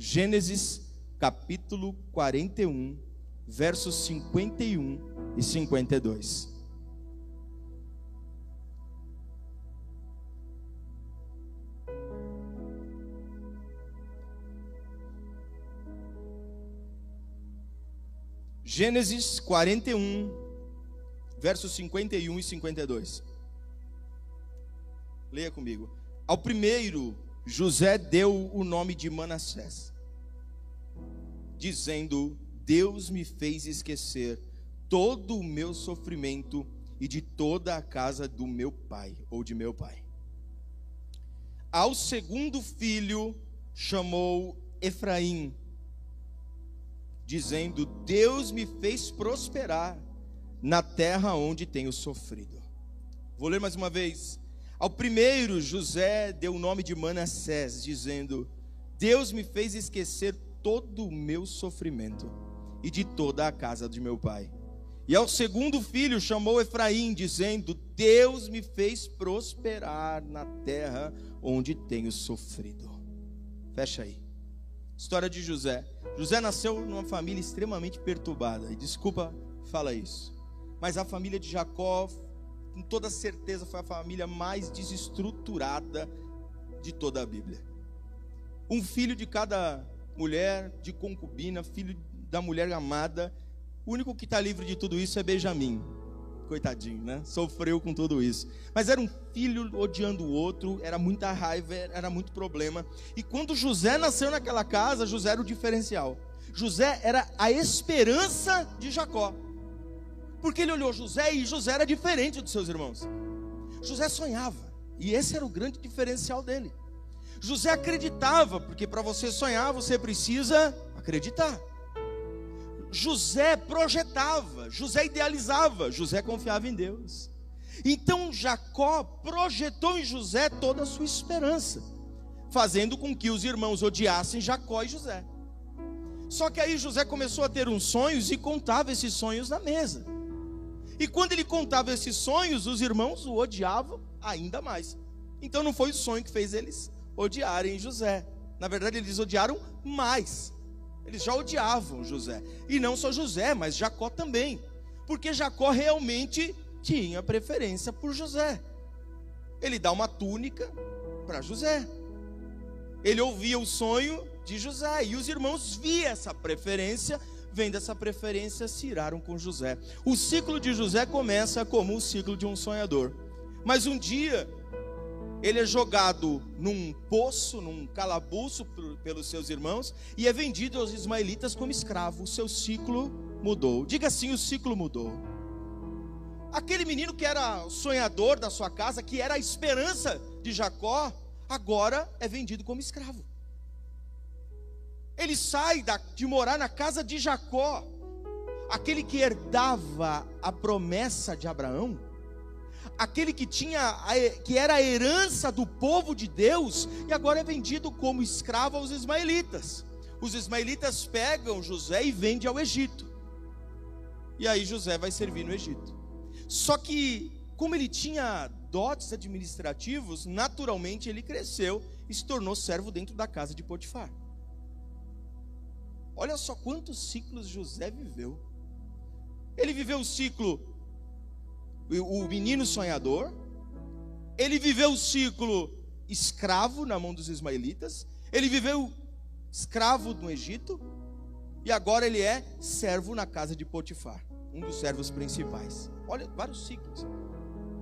Gênesis capítulo 41, versos 51 e 52. Gênesis 41, versos 51 e 52. Leia comigo. Ao primeiro, José deu o nome de Manassés, dizendo: Deus me fez esquecer todo o meu sofrimento e de toda a casa do meu pai ou de meu pai. Ao segundo filho, chamou Efraim, dizendo: Deus me fez prosperar na terra onde tenho sofrido. Vou ler mais uma vez. Ao primeiro, José deu o nome de Manassés, dizendo: Deus me fez esquecer todo o meu sofrimento e de toda a casa de meu pai. E ao segundo filho chamou Efraim, dizendo: Deus me fez prosperar na terra onde tenho sofrido. Fecha aí. História de José. José nasceu numa família extremamente perturbada. E desculpa fala isso. Mas a família de Jacó, com toda certeza, foi a família mais desestruturada de toda a Bíblia. Um filho de cada mulher, de concubina, filho da mulher amada. O único que está livre de tudo isso é Benjamim coitadinho, né? Sofreu com tudo isso. Mas era um filho odiando o outro, era muita raiva, era muito problema. E quando José nasceu naquela casa, José era o diferencial. José era a esperança de Jacó. Porque ele olhou José e José era diferente dos seus irmãos. José sonhava, e esse era o grande diferencial dele. José acreditava, porque para você sonhar você precisa acreditar. José projetava, José idealizava, José confiava em Deus. Então Jacó projetou em José toda a sua esperança, fazendo com que os irmãos odiassem Jacó e José. Só que aí José começou a ter uns sonhos e contava esses sonhos na mesa. E quando ele contava esses sonhos, os irmãos o odiavam ainda mais. Então não foi o sonho que fez eles odiarem José. Na verdade, eles odiaram mais. Eles já odiavam José. E não só José, mas Jacó também. Porque Jacó realmente tinha preferência por José. Ele dá uma túnica para José. Ele ouvia o sonho de José. E os irmãos viam essa preferência. Vendo essa preferência, se iraram com José. O ciclo de José começa como o ciclo de um sonhador. Mas um dia ele é jogado num poço, num calabouço pelos seus irmãos e é vendido aos ismaelitas como escravo. O seu ciclo mudou. Diga assim: o ciclo mudou. Aquele menino que era o sonhador da sua casa, que era a esperança de Jacó, agora é vendido como escravo. Ele sai de morar na casa de Jacó, aquele que herdava a promessa de Abraão aquele que tinha que era a herança do povo de Deus e agora é vendido como escravo aos ismaelitas. Os ismaelitas pegam José e vendem ao Egito. E aí José vai servir no Egito. Só que como ele tinha dotes administrativos, naturalmente ele cresceu e se tornou servo dentro da casa de Potifar. Olha só quantos ciclos José viveu. Ele viveu o ciclo o menino sonhador, ele viveu o ciclo escravo na mão dos ismaelitas, ele viveu escravo no Egito, e agora ele é servo na casa de Potifar, um dos servos principais. Olha, vários ciclos.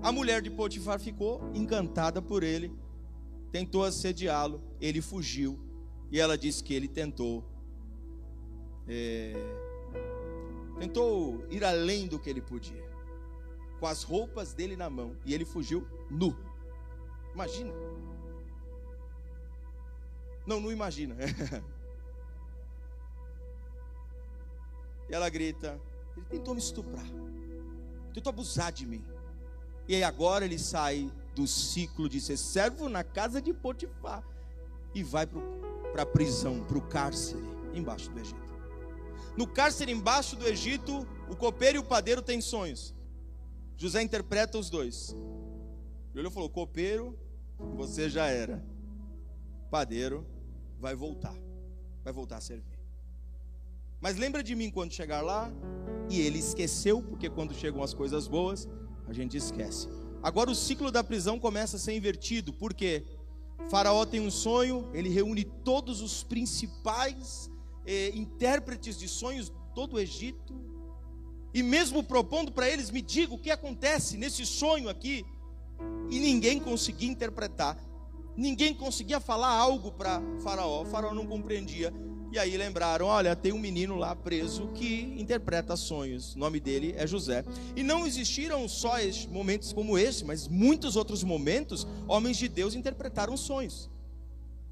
A mulher de Potifar ficou encantada por ele, tentou assediá-lo, ele fugiu, e ela disse que ele tentou, é, tentou ir além do que ele podia com as roupas dele na mão e ele fugiu nu. Imagina. Não, não imagina. e ela grita: Ele tentou me estuprar, tentou abusar de mim. E aí agora ele sai do ciclo de ser servo na casa de Potifar e vai para a prisão, para o cárcere, embaixo do Egito. No cárcere embaixo do Egito, o copeiro e o padeiro têm sonhos. José interpreta os dois. Ele falou: copeiro, você já era. Padeiro vai voltar. vai voltar a servir. Mas lembra de mim quando chegar lá? E ele esqueceu, porque quando chegam as coisas boas, a gente esquece. Agora o ciclo da prisão começa a ser invertido, porque Faraó tem um sonho, ele reúne todos os principais eh, intérpretes de sonhos todo o Egito, e mesmo propondo para eles, me diga o que acontece nesse sonho aqui, e ninguém conseguia interpretar, ninguém conseguia falar algo para Faraó, Faraó não compreendia. E aí lembraram: olha, tem um menino lá preso que interpreta sonhos. O nome dele é José. E não existiram só momentos como esse, mas muitos outros momentos, homens de Deus interpretaram sonhos.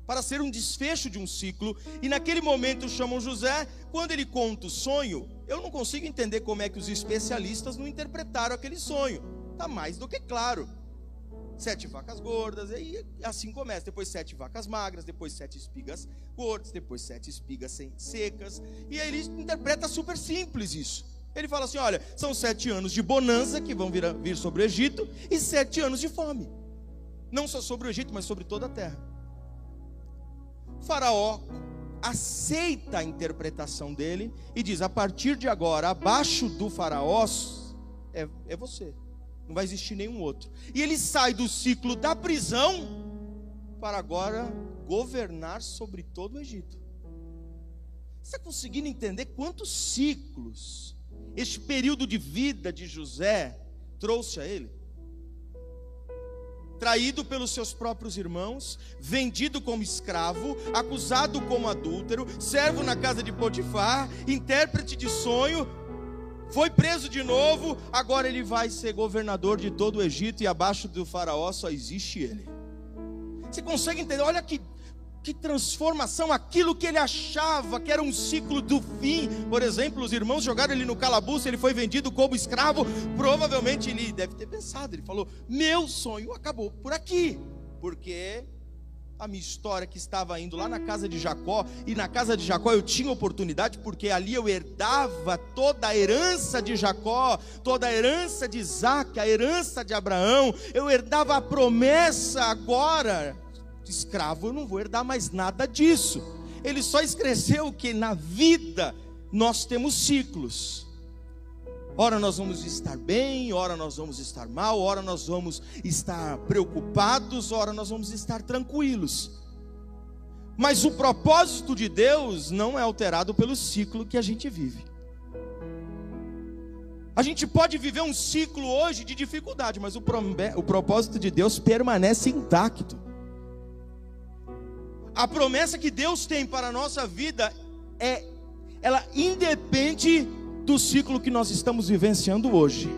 Para ser um desfecho de um ciclo, e naquele momento chamam José, quando ele conta o sonho, eu não consigo entender como é que os especialistas não interpretaram aquele sonho. Está mais do que claro sete vacas gordas, e assim começa. Depois sete vacas magras, depois sete espigas gordas, depois sete espigas secas. E aí ele interpreta super simples isso. Ele fala assim: olha, são sete anos de bonança que vão vir, vir sobre o Egito e sete anos de fome. Não só sobre o Egito, mas sobre toda a terra. Faraó aceita a interpretação dele e diz: a partir de agora, abaixo do faraó é, é você. Não vai existir nenhum outro. E ele sai do ciclo da prisão para agora governar sobre todo o Egito. Você está conseguindo entender quantos ciclos este período de vida de José trouxe a ele? Traído pelos seus próprios irmãos, vendido como escravo, acusado como adúltero, servo na casa de Potifar, intérprete de sonho, foi preso de novo, agora ele vai ser governador de todo o Egito e abaixo do faraó só existe ele. Você consegue entender? Olha que, que transformação, aquilo que ele achava que era um ciclo do fim. Por exemplo, os irmãos jogaram ele no calabouço, ele foi vendido como escravo. Provavelmente ele deve ter pensado, ele falou: Meu sonho acabou por aqui, porque a minha história que estava indo lá na casa de Jacó, e na casa de Jacó eu tinha oportunidade, porque ali eu herdava toda a herança de Jacó, toda a herança de Isaac, a herança de Abraão, eu herdava a promessa agora, escravo, eu não vou herdar mais nada disso. Ele só escreveu que na vida nós temos ciclos. Ora nós vamos estar bem, ora nós vamos estar mal, ora nós vamos estar preocupados, ora nós vamos estar tranquilos. Mas o propósito de Deus não é alterado pelo ciclo que a gente vive. A gente pode viver um ciclo hoje de dificuldade, mas o, o propósito de Deus permanece intacto. A promessa que Deus tem para a nossa vida é ela independe do ciclo que nós estamos vivenciando hoje.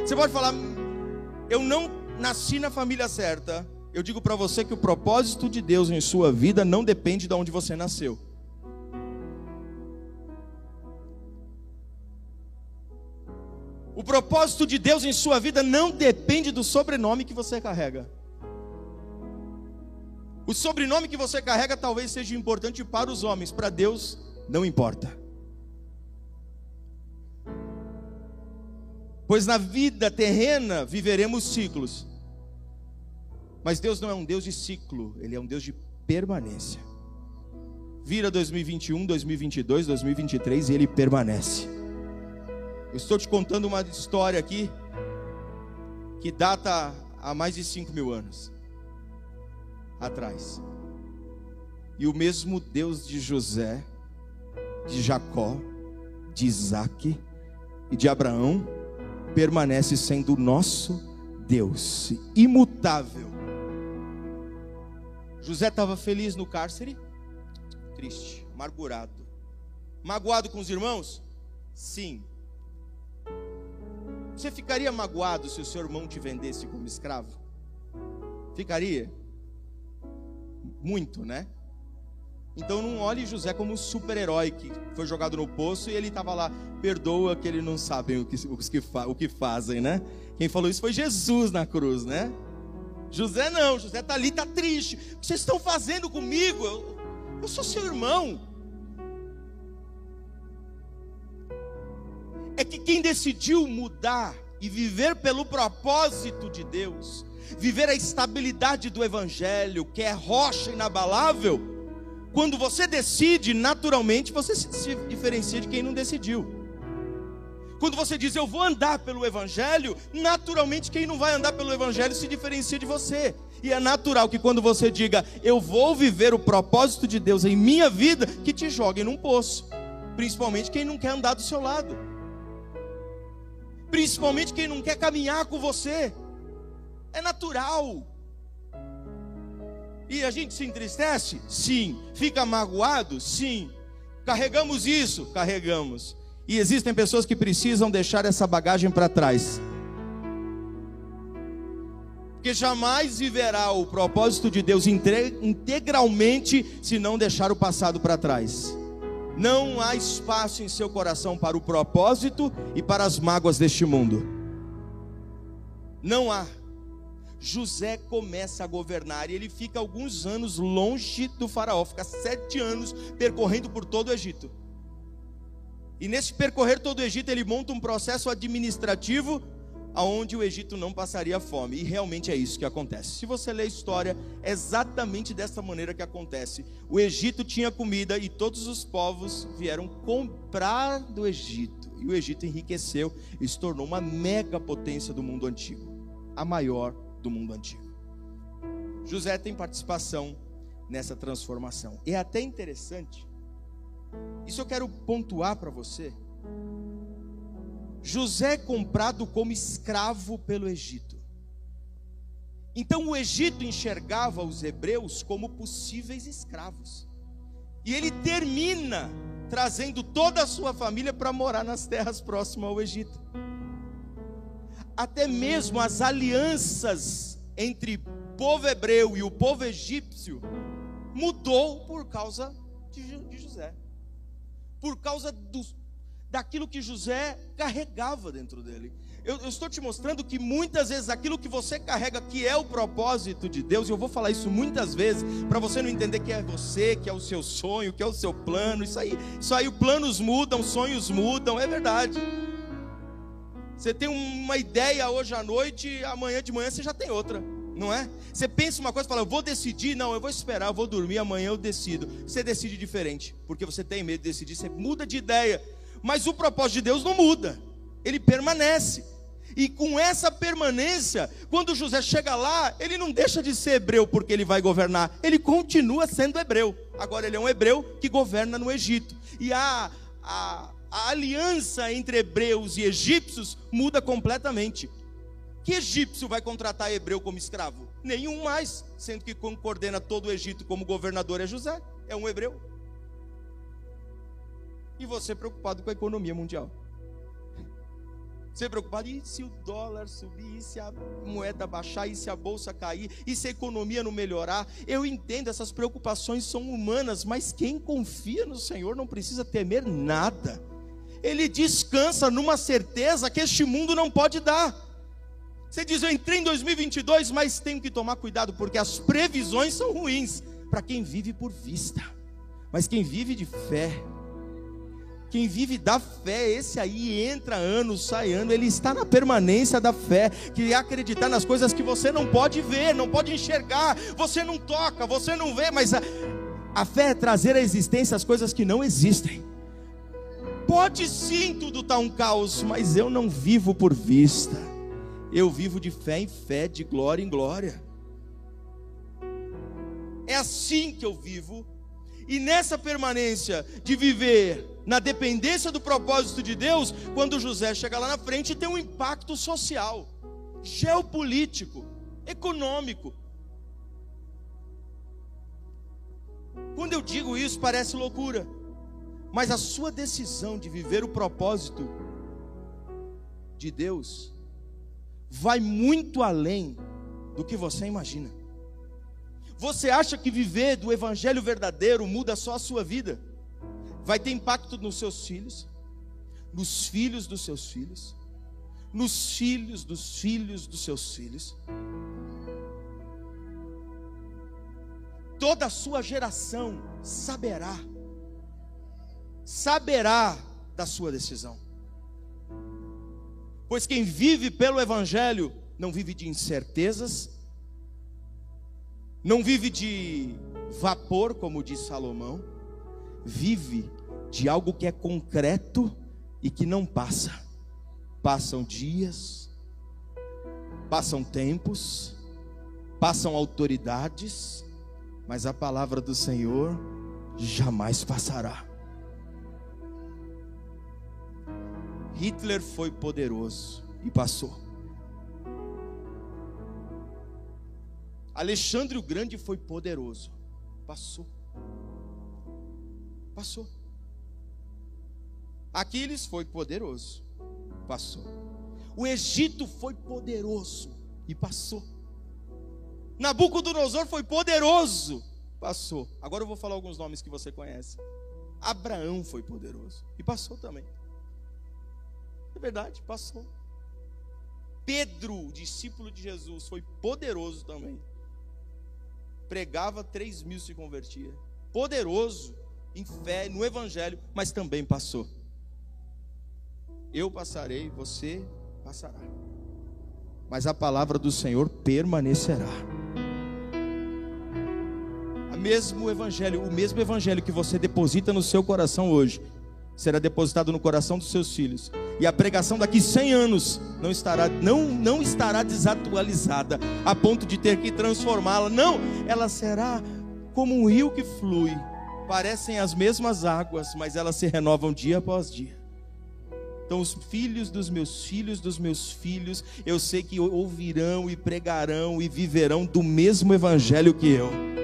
Você pode falar, eu não nasci na família certa. Eu digo para você que o propósito de Deus em sua vida não depende de onde você nasceu. O propósito de Deus em sua vida não depende do sobrenome que você carrega. O sobrenome que você carrega talvez seja importante para os homens, para Deus não importa. Pois na vida terrena viveremos ciclos. Mas Deus não é um Deus de ciclo, Ele é um Deus de permanência. Vira 2021, 2022, 2023 e Ele permanece. Eu estou te contando uma história aqui que data há mais de 5 mil anos atrás. E o mesmo Deus de José, de Jacó, de Isaac e de Abraão permanece sendo nosso Deus, imutável. José estava feliz no cárcere? Triste, amargurado. Magoado com os irmãos? Sim. Você ficaria magoado se o seu irmão te vendesse como escravo? Ficaria? Muito, né? Então não olhe José como um super-herói que foi jogado no poço e ele estava lá, perdoa que eles não sabem o que, o, que, o que fazem, né? Quem falou isso foi Jesus na cruz, né? José não, José está ali, está triste. O que vocês estão fazendo comigo? Eu, eu sou seu irmão. É que quem decidiu mudar e viver pelo propósito de Deus, viver a estabilidade do Evangelho, que é rocha inabalável, Quando você decide, naturalmente você se diferencia de quem não decidiu. Quando você diz eu vou andar pelo Evangelho, naturalmente quem não vai andar pelo Evangelho se diferencia de você. E é natural que quando você diga eu vou viver o propósito de Deus em minha vida, que te joguem num poço. Principalmente quem não quer andar do seu lado. Principalmente quem não quer caminhar com você. É natural. E a gente se entristece? Sim. Fica magoado? Sim. Carregamos isso? Carregamos. E existem pessoas que precisam deixar essa bagagem para trás. Porque jamais viverá o propósito de Deus integralmente se não deixar o passado para trás. Não há espaço em seu coração para o propósito e para as mágoas deste mundo. Não há. José começa a governar e ele fica alguns anos longe do faraó, fica sete anos percorrendo por todo o Egito. E nesse percorrer todo o Egito, ele monta um processo administrativo aonde o Egito não passaria fome. E realmente é isso que acontece. Se você ler a história, é exatamente dessa maneira que acontece. O Egito tinha comida e todos os povos vieram comprar do Egito. E o Egito enriqueceu e se tornou uma mega potência do mundo antigo, a maior do mundo antigo. José tem participação nessa transformação. É até interessante isso eu quero pontuar para você. José é comprado como escravo pelo Egito. Então o Egito enxergava os hebreus como possíveis escravos. E ele termina trazendo toda a sua família para morar nas terras próximas ao Egito. Até mesmo as alianças entre o povo hebreu e o povo egípcio mudou por causa de José por causa do, daquilo que José carregava dentro dele. Eu, eu, estou te mostrando que muitas vezes aquilo que você carrega, que é o propósito de Deus, e eu vou falar isso muitas vezes, para você não entender que é você, que é o seu sonho, que é o seu plano, isso aí, isso aí, planos mudam, sonhos mudam, é verdade. Você tem uma ideia hoje à noite, amanhã de manhã você já tem outra não é? Você pensa uma coisa e fala, eu vou decidir, não, eu vou esperar, eu vou dormir, amanhã eu decido. Você decide diferente, porque você tem medo de decidir, você muda de ideia. Mas o propósito de Deus não muda, ele permanece. E com essa permanência, quando José chega lá, ele não deixa de ser hebreu porque ele vai governar, ele continua sendo hebreu. Agora ele é um hebreu que governa no Egito. E a, a, a aliança entre hebreus e egípcios muda completamente. Que egípcio vai contratar hebreu como escravo? Nenhum mais, sendo que quem coordena todo o Egito como governador é José, é um hebreu. E você preocupado com a economia mundial. Você preocupado, e se o dólar subir, e se a moeda baixar, e se a bolsa cair, e se a economia não melhorar? Eu entendo, essas preocupações são humanas, mas quem confia no Senhor não precisa temer nada. Ele descansa numa certeza que este mundo não pode dar. Você diz, eu entrei em 2022, mas tenho que tomar cuidado, porque as previsões são ruins para quem vive por vista. Mas quem vive de fé, quem vive da fé, esse aí entra ano, sai ano, ele está na permanência da fé, que é acreditar nas coisas que você não pode ver, não pode enxergar, você não toca, você não vê, mas a, a fé é trazer à existência as coisas que não existem. Pode sim tudo estar tá um caos, mas eu não vivo por vista. Eu vivo de fé em fé, de glória em glória. É assim que eu vivo. E nessa permanência de viver na dependência do propósito de Deus, quando José chega lá na frente, tem um impacto social, geopolítico, econômico. Quando eu digo isso, parece loucura, mas a sua decisão de viver o propósito de Deus vai muito além do que você imagina. Você acha que viver do evangelho verdadeiro muda só a sua vida? Vai ter impacto nos seus filhos, nos filhos dos seus filhos, nos filhos dos filhos dos seus filhos. Toda a sua geração saberá, saberá da sua decisão. Pois quem vive pelo Evangelho não vive de incertezas, não vive de vapor, como diz Salomão, vive de algo que é concreto e que não passa. Passam dias, passam tempos, passam autoridades, mas a palavra do Senhor jamais passará. Hitler foi poderoso e passou. Alexandre o Grande foi poderoso, passou. Passou. Aquiles foi poderoso, passou. O Egito foi poderoso e passou. Nabucodonosor foi poderoso, passou. Agora eu vou falar alguns nomes que você conhece. Abraão foi poderoso e passou também. É verdade, passou. Pedro, discípulo de Jesus, foi poderoso também. Pregava, três mil se convertia. Poderoso em fé, no Evangelho, mas também passou. Eu passarei, você passará. Mas a palavra do Senhor permanecerá. O mesmo evangelho, o mesmo evangelho que você deposita no seu coração hoje, será depositado no coração dos seus filhos. E a pregação daqui 100 anos não estará não não estará desatualizada a ponto de ter que transformá-la. Não, ela será como um rio que flui. Parecem as mesmas águas, mas elas se renovam dia após dia. Então, os filhos dos meus filhos, dos meus filhos, eu sei que ouvirão e pregarão e viverão do mesmo evangelho que eu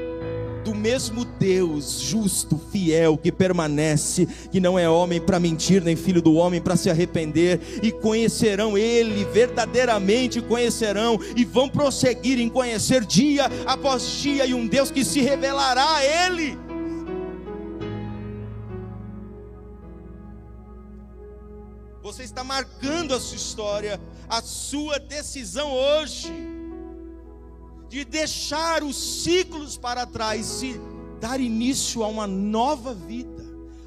do mesmo Deus justo, fiel, que permanece, que não é homem para mentir, nem filho do homem para se arrepender, e conhecerão Ele, verdadeiramente conhecerão, e vão prosseguir em conhecer dia após dia, e um Deus que se revelará a Ele. Você está marcando a sua história, a sua decisão hoje de deixar os ciclos para trás e dar início a uma nova vida,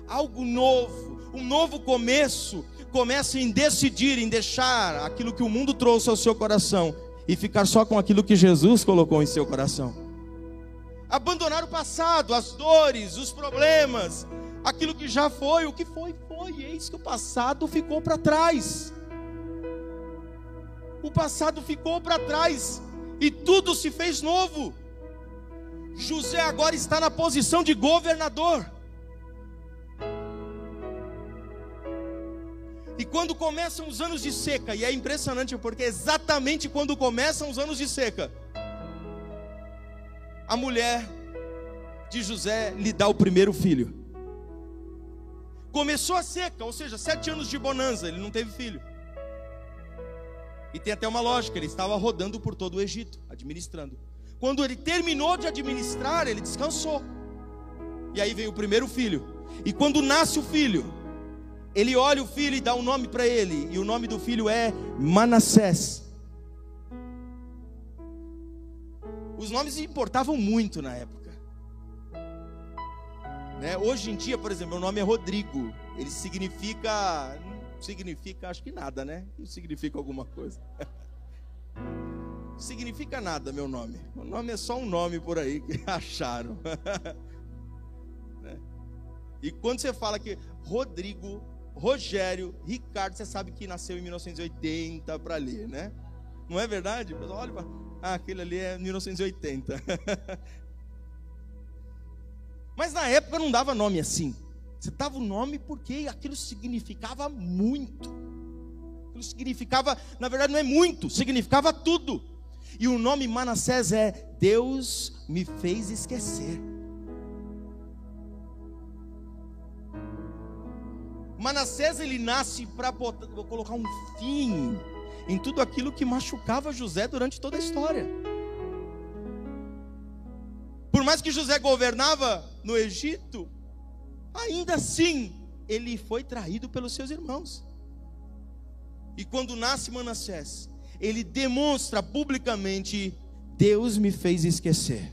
algo novo, um novo começo. Comece em decidir, em deixar aquilo que o mundo trouxe ao seu coração e ficar só com aquilo que Jesus colocou em seu coração. Abandonar o passado, as dores, os problemas, aquilo que já foi, o que foi, foi, eis que o passado ficou para trás. O passado ficou para trás e tudo se fez novo. José agora está na posição de governador. E quando começam os anos de seca, e é impressionante porque exatamente quando começam os anos de seca, a mulher de José lhe dá o primeiro filho. Começou a seca, ou seja, sete anos de bonança, ele não teve filho. E tem até uma lógica, ele estava rodando por todo o Egito, administrando. Quando ele terminou de administrar, ele descansou. E aí veio o primeiro filho. E quando nasce o filho, ele olha o filho e dá um nome para ele. E o nome do filho é Manassés. Os nomes importavam muito na época. Né? Hoje em dia, por exemplo, meu nome é Rodrigo. Ele significa significa acho que nada, né? Significa alguma coisa. significa nada meu nome. O nome é só um nome por aí que acharam. né? E quando você fala que Rodrigo, Rogério, Ricardo, você sabe que nasceu em 1980 para ali, né? Não é verdade? Olha, ah, aquele ali é 1980. Mas na época não dava nome assim. Você dava o nome porque aquilo significava muito. Aquilo significava, na verdade, não é muito, significava tudo. E o nome Manassés é Deus me fez esquecer. Manassés ele nasce para colocar um fim em tudo aquilo que machucava José durante toda a história. Por mais que José governava no Egito, ainda assim ele foi traído pelos seus irmãos. E quando nasce Manassés, ele demonstra publicamente: Deus me fez esquecer,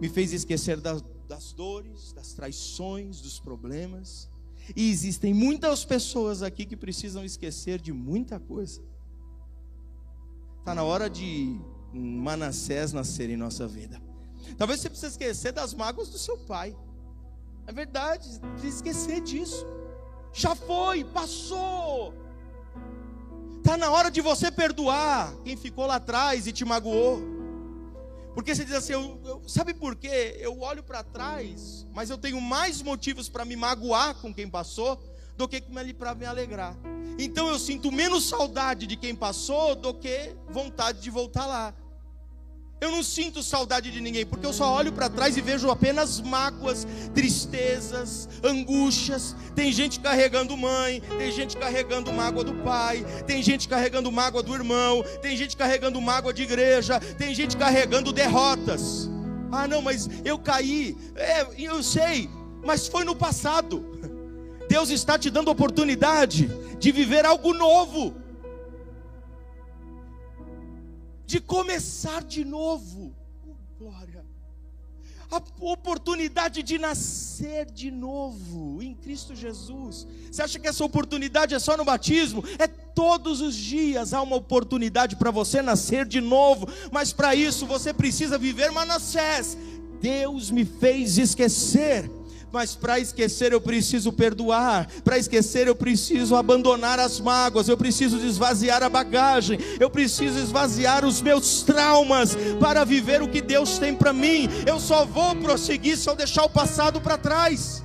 me fez esquecer das, das dores, das traições, dos problemas. E existem muitas pessoas aqui que precisam esquecer de muita coisa. Está na hora de Manassés nascer em nossa vida. Talvez você precise esquecer das mágoas do seu pai. É verdade, precisa esquecer disso. Já foi, passou. Está na hora de você perdoar quem ficou lá atrás e te magoou. Porque você diz assim, eu, eu, sabe por quê? Eu olho para trás, mas eu tenho mais motivos para me magoar com quem passou do que para me alegrar. Então eu sinto menos saudade de quem passou do que vontade de voltar lá. Eu não sinto saudade de ninguém, porque eu só olho para trás e vejo apenas mágoas, tristezas, angústias. Tem gente carregando mãe, tem gente carregando mágoa do pai, tem gente carregando mágoa do irmão, tem gente carregando mágoa de igreja, tem gente carregando derrotas. Ah, não, mas eu caí. É, eu sei, mas foi no passado. Deus está te dando oportunidade de viver algo novo. De começar de novo. Oh, glória. A oportunidade de nascer de novo em Cristo Jesus. Você acha que essa oportunidade é só no batismo? É todos os dias há uma oportunidade para você nascer de novo, mas para isso você precisa viver Manassés. Deus me fez esquecer mas para esquecer eu preciso perdoar, para esquecer eu preciso abandonar as mágoas, eu preciso esvaziar a bagagem, eu preciso esvaziar os meus traumas para viver o que Deus tem para mim. Eu só vou prosseguir se eu deixar o passado para trás.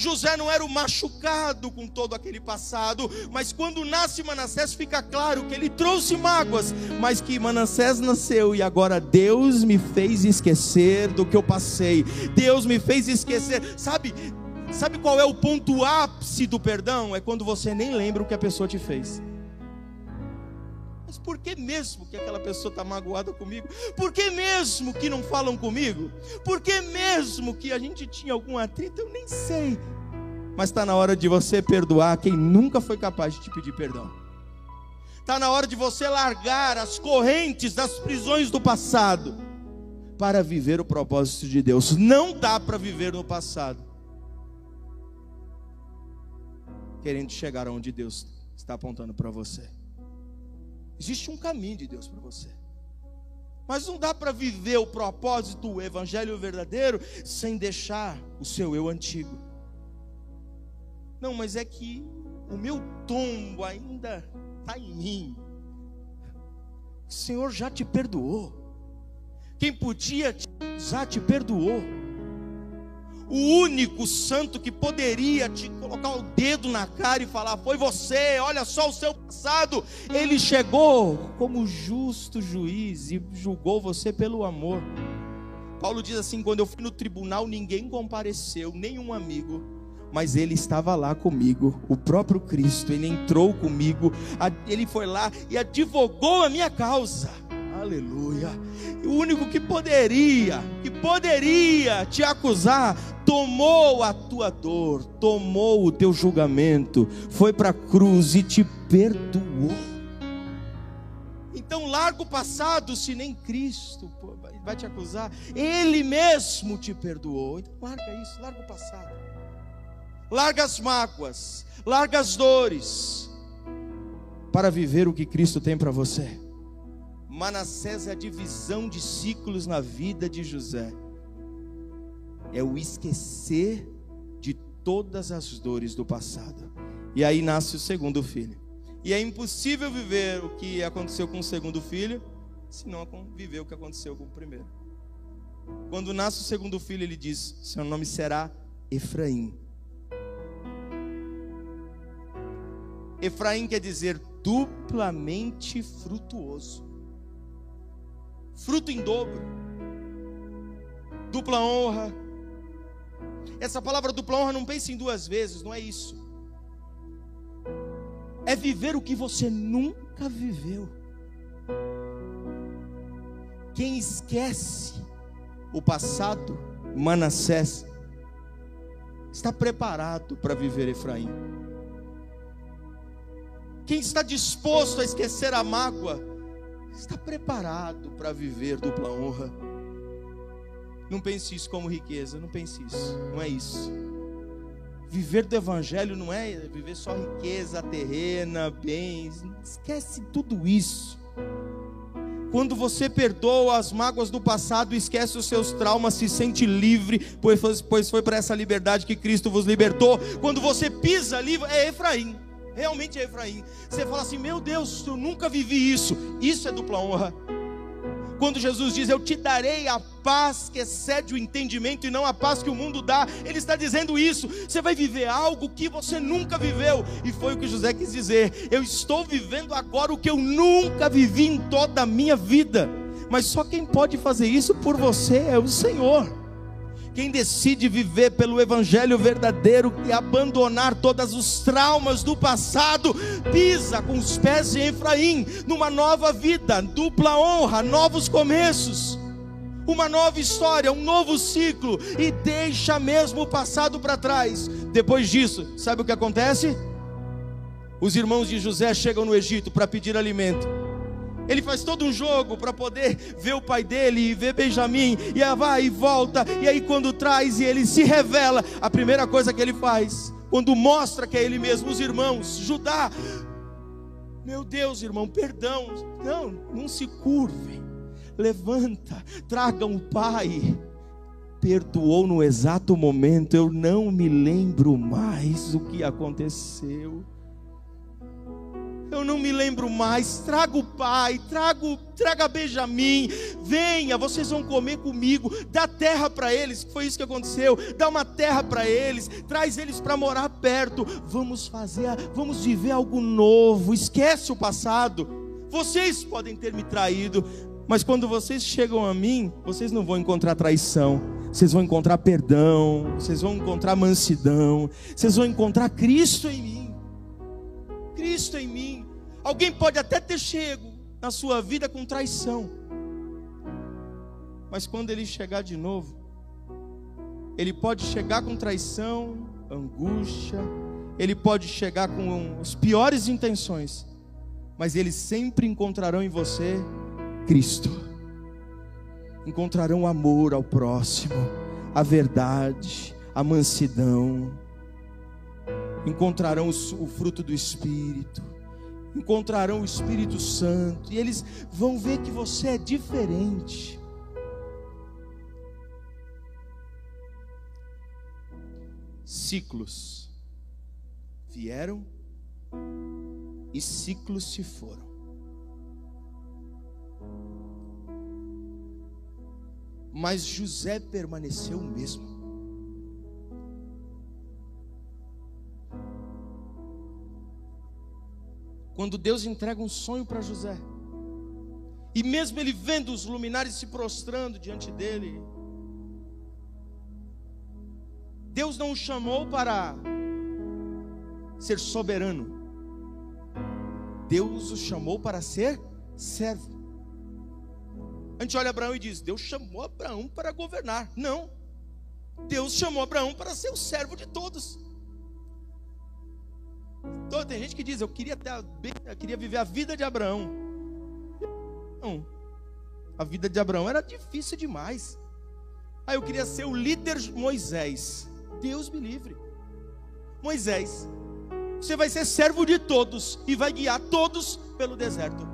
José não era o machucado com todo aquele passado, mas quando nasce Manassés fica claro que ele trouxe mágoas, mas que Manassés nasceu e agora Deus me fez esquecer do que eu passei. Deus me fez esquecer. Sabe? Sabe qual é o ponto ápice do perdão? É quando você nem lembra o que a pessoa te fez. Mas por que mesmo que aquela pessoa está magoada comigo? Por que mesmo que não falam comigo? Por que mesmo que a gente tinha algum atrito? Eu nem sei. Mas está na hora de você perdoar quem nunca foi capaz de te pedir perdão. Está na hora de você largar as correntes das prisões do passado para viver o propósito de Deus. Não dá para viver no passado querendo chegar aonde Deus está apontando para você. Existe um caminho de Deus para você. Mas não dá para viver o propósito, o evangelho verdadeiro, sem deixar o seu eu antigo. Não, mas é que o meu tombo ainda está em mim. O Senhor já te perdoou. Quem podia te usar te perdoou o único santo que poderia te colocar o dedo na cara e falar: Foi você, olha só o seu passado. Ele chegou como justo juiz e julgou você pelo amor. Paulo diz assim: Quando eu fui no tribunal, ninguém compareceu, nenhum amigo, mas ele estava lá comigo, o próprio Cristo. Ele entrou comigo, ele foi lá e advogou a minha causa. Aleluia. O único que poderia, que poderia te acusar, tomou a tua dor, tomou o teu julgamento, foi para a cruz e te perdoou. Então larga o passado, se nem Cristo vai te acusar, Ele mesmo te perdoou. Então larga isso, larga o passado, larga as mágoas, larga as dores, para viver o que Cristo tem para você. Manassés é a divisão de ciclos na vida de José. É o esquecer de todas as dores do passado. E aí nasce o segundo filho. E é impossível viver o que aconteceu com o segundo filho, se não viver o que aconteceu com o primeiro. Quando nasce o segundo filho, ele diz: Seu nome será Efraim. Efraim quer dizer duplamente frutuoso fruto em dobro, dupla honra. Essa palavra dupla honra não pense em duas vezes, não é isso. É viver o que você nunca viveu. Quem esquece o passado, Manassés, está preparado para viver Efraim. Quem está disposto a esquecer a mágoa, está preparado para viver dupla honra. Não pense isso como riqueza, não pense isso, não é isso. Viver do Evangelho não é viver só riqueza terrena, bens, esquece tudo isso. Quando você perdoa as mágoas do passado, esquece os seus traumas, se sente livre, pois foi, para essa liberdade que Cristo vos libertou. Quando você pisa ali, é Efraim, realmente é Efraim. Você fala assim: Meu Deus, eu nunca vivi isso. Isso é dupla honra. Quando Jesus diz: Eu te darei a paz que excede o entendimento e não a paz que o mundo dá, Ele está dizendo isso. Você vai viver algo que você nunca viveu, e foi o que José quis dizer. Eu estou vivendo agora o que eu nunca vivi em toda a minha vida, mas só quem pode fazer isso por você é o Senhor. Quem decide viver pelo Evangelho verdadeiro e abandonar todos os traumas do passado, pisa com os pés em Efraim, numa nova vida, dupla honra, novos começos, uma nova história, um novo ciclo, e deixa mesmo o passado para trás. Depois disso, sabe o que acontece? Os irmãos de José chegam no Egito para pedir alimento. Ele faz todo um jogo para poder ver o pai dele e ver Benjamim, e vai e volta, e aí quando traz e ele se revela, a primeira coisa que ele faz, quando mostra que é ele mesmo, os irmãos, Judá, meu Deus, irmão, perdão, não, não se curvem, levanta, tragam o pai, perdoou no exato momento, eu não me lembro mais o que aconteceu eu não me lembro mais. Traga o pai, traga, traga Benjamim, venha, vocês vão comer comigo. Dá terra para eles, foi isso que aconteceu. Dá uma terra para eles, traz eles para morar perto. Vamos fazer, vamos viver algo novo. Esquece o passado. Vocês podem ter me traído, mas quando vocês chegam a mim, vocês não vão encontrar traição. Vocês vão encontrar perdão, vocês vão encontrar mansidão, vocês vão encontrar Cristo em mim. Cristo em mim. Alguém pode até ter chego na sua vida com traição, mas quando ele chegar de novo, ele pode chegar com traição, angústia, ele pode chegar com as piores intenções, mas eles sempre encontrarão em você Cristo. Encontrarão amor ao próximo, a verdade, a mansidão, encontrarão o fruto do Espírito, encontrarão o Espírito Santo, e eles vão ver que você é diferente. Ciclos vieram e ciclos se foram. Mas José permaneceu o mesmo. Quando Deus entrega um sonho para José, e mesmo ele vendo os luminares se prostrando diante dele, Deus não o chamou para ser soberano, Deus o chamou para ser servo. A gente olha Abraão e diz: Deus chamou Abraão para governar. Não, Deus chamou Abraão para ser o servo de todos. Então, tem gente que diz, eu queria, ter, eu queria viver a vida de Abraão. Não. A vida de Abraão era difícil demais. Ah, eu queria ser o líder Moisés. Deus me livre. Moisés, você vai ser servo de todos e vai guiar todos pelo deserto.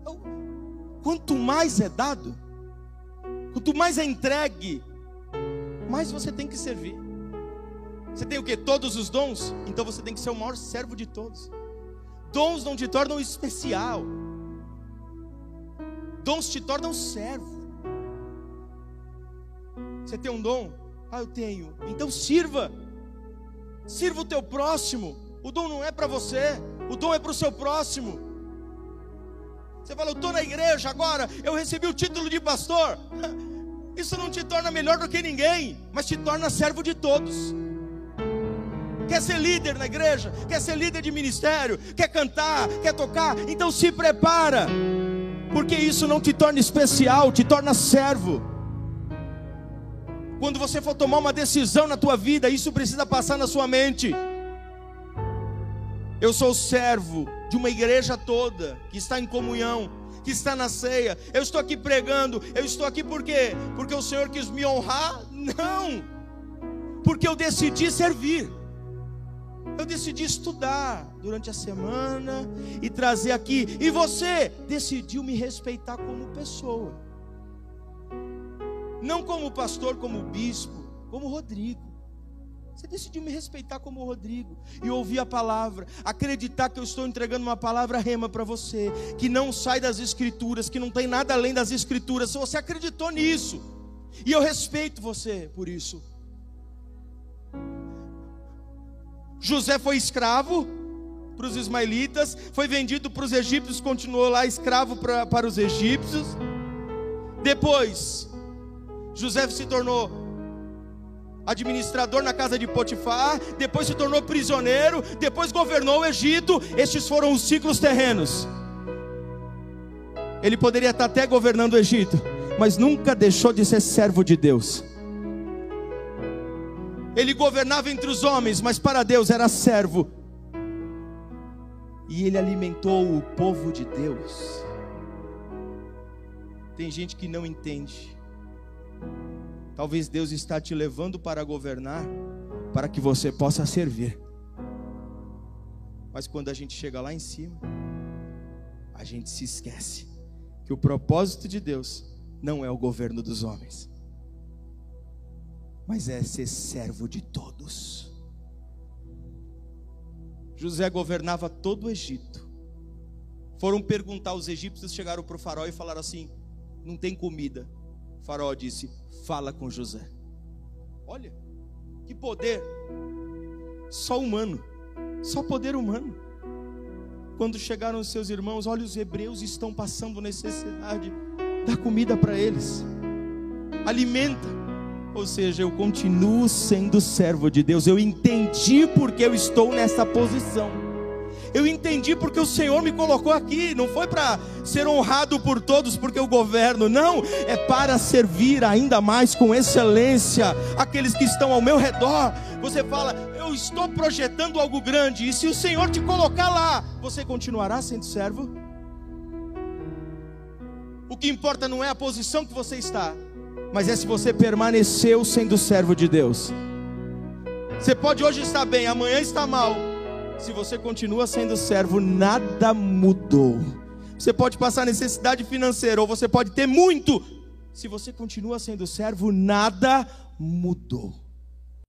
Então, quanto mais é dado, quanto mais é entregue, mais você tem que servir. Você tem o que? Todos os dons? Então você tem que ser o maior servo de todos. Dons não te tornam especial. Dons te tornam servo. Você tem um dom? Ah, eu tenho. Então sirva. Sirva o teu próximo. O dom não é para você, o dom é para o seu próximo. Você fala, eu estou na igreja agora, eu recebi o título de pastor. Isso não te torna melhor do que ninguém, mas te torna servo de todos quer ser líder na igreja, quer ser líder de ministério, quer cantar, quer tocar, então se prepara, porque isso não te torna especial, te torna servo. Quando você for tomar uma decisão na tua vida, isso precisa passar na sua mente. Eu sou servo de uma igreja toda que está em comunhão, que está na ceia. Eu estou aqui pregando. Eu estou aqui por quê? Porque o Senhor quis me honrar? Não. Porque eu decidi servir. Eu decidi estudar durante a semana e trazer aqui. E você decidiu me respeitar como pessoa. Não como pastor, como bispo, como Rodrigo. Você decidiu me respeitar como Rodrigo e ouvir a palavra, acreditar que eu estou entregando uma palavra rema para você, que não sai das escrituras, que não tem nada além das escrituras. Você acreditou nisso, e eu respeito você por isso. José foi escravo para os ismaelitas, foi vendido para os egípcios, continuou lá escravo pra, para os egípcios. Depois, José se tornou administrador na casa de Potifar, depois se tornou prisioneiro, depois governou o Egito. Estes foram os ciclos terrenos. Ele poderia estar até governando o Egito, mas nunca deixou de ser servo de Deus. Ele governava entre os homens, mas para Deus era servo. E ele alimentou o povo de Deus. Tem gente que não entende. Talvez Deus está te levando para governar, para que você possa servir. Mas quando a gente chega lá em cima, a gente se esquece que o propósito de Deus não é o governo dos homens mas é ser servo de todos. José governava todo o Egito. Foram perguntar aos egípcios, chegaram para o faraó e falaram assim: não tem comida. O faraó disse: fala com José. Olha, que poder, só humano, só poder humano. Quando chegaram os seus irmãos, olha, os hebreus estão passando necessidade, dá comida para eles, alimenta. Ou seja, eu continuo sendo servo de Deus. Eu entendi porque eu estou nessa posição. Eu entendi porque o Senhor me colocou aqui. Não foi para ser honrado por todos porque eu governo. Não, é para servir ainda mais com excelência aqueles que estão ao meu redor. Você fala, eu estou projetando algo grande. E se o Senhor te colocar lá, você continuará sendo servo? O que importa não é a posição que você está, mas é se você permaneceu sendo servo de Deus. Você pode hoje estar bem, amanhã estar mal. Se você continua sendo servo, nada mudou. Você pode passar necessidade financeira, ou você pode ter muito. Se você continua sendo servo, nada mudou.